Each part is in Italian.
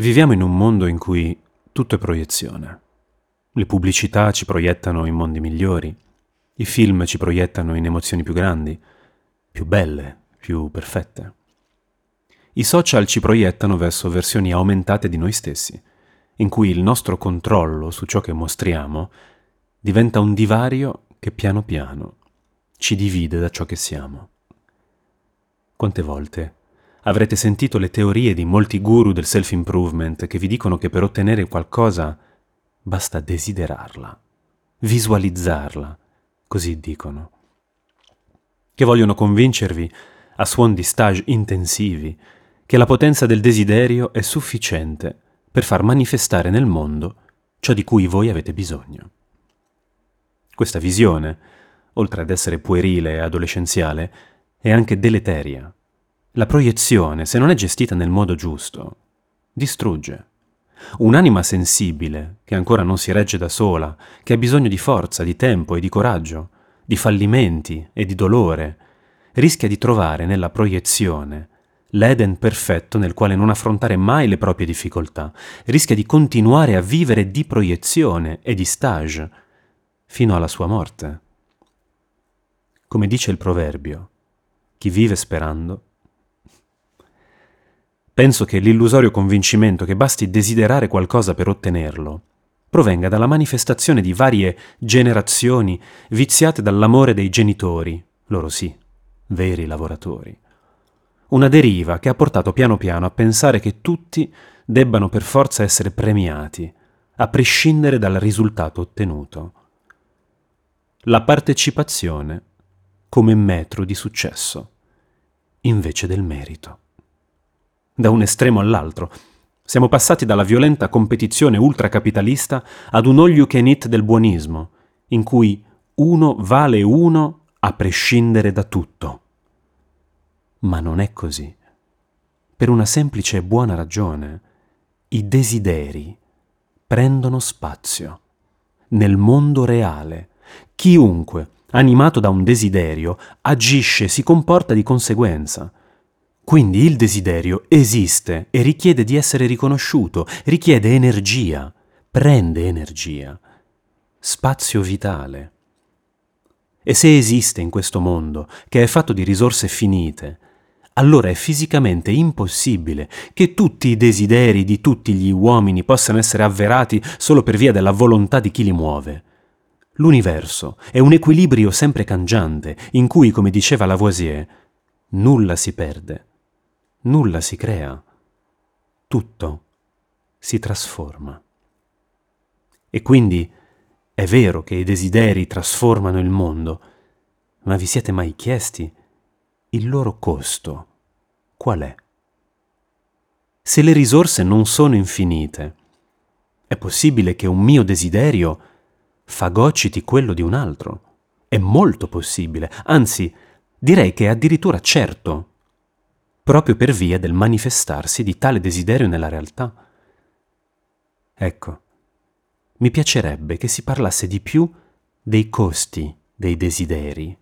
Viviamo in un mondo in cui tutto è proiezione. Le pubblicità ci proiettano in mondi migliori, i film ci proiettano in emozioni più grandi, più belle, più perfette. I social ci proiettano verso versioni aumentate di noi stessi, in cui il nostro controllo su ciò che mostriamo diventa un divario che piano piano ci divide da ciò che siamo. Quante volte Avrete sentito le teorie di molti guru del self-improvement che vi dicono che per ottenere qualcosa basta desiderarla, visualizzarla, così dicono. Che vogliono convincervi, a suon di stage intensivi, che la potenza del desiderio è sufficiente per far manifestare nel mondo ciò di cui voi avete bisogno. Questa visione, oltre ad essere puerile e adolescenziale, è anche deleteria la proiezione, se non è gestita nel modo giusto, distrugge. Un'anima sensibile, che ancora non si regge da sola, che ha bisogno di forza, di tempo e di coraggio, di fallimenti e di dolore, rischia di trovare nella proiezione l'Eden perfetto nel quale non affrontare mai le proprie difficoltà, rischia di continuare a vivere di proiezione e di stage fino alla sua morte. Come dice il proverbio, chi vive sperando Penso che l'illusorio convincimento che basti desiderare qualcosa per ottenerlo provenga dalla manifestazione di varie generazioni viziate dall'amore dei genitori, loro sì, veri lavoratori. Una deriva che ha portato piano piano a pensare che tutti debbano per forza essere premiati, a prescindere dal risultato ottenuto. La partecipazione come metro di successo, invece del merito da un estremo all'altro. Siamo passati dalla violenta competizione ultracapitalista ad un all you can eat del buonismo, in cui uno vale uno a prescindere da tutto. Ma non è così. Per una semplice e buona ragione. I desideri prendono spazio. Nel mondo reale, chiunque, animato da un desiderio, agisce, si comporta di conseguenza. Quindi il desiderio esiste e richiede di essere riconosciuto, richiede energia, prende energia, spazio vitale. E se esiste in questo mondo, che è fatto di risorse finite, allora è fisicamente impossibile che tutti i desideri di tutti gli uomini possano essere avverati solo per via della volontà di chi li muove. L'universo è un equilibrio sempre cangiante, in cui, come diceva Lavoisier, nulla si perde nulla si crea, tutto si trasforma. E quindi è vero che i desideri trasformano il mondo, ma vi siete mai chiesti il loro costo qual è? Se le risorse non sono infinite, è possibile che un mio desiderio fagociti quello di un altro. È molto possibile, anzi direi che è addirittura certo proprio per via del manifestarsi di tale desiderio nella realtà. Ecco, mi piacerebbe che si parlasse di più dei costi dei desideri,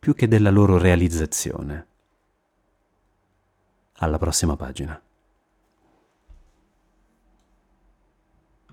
più che della loro realizzazione. Alla prossima pagina.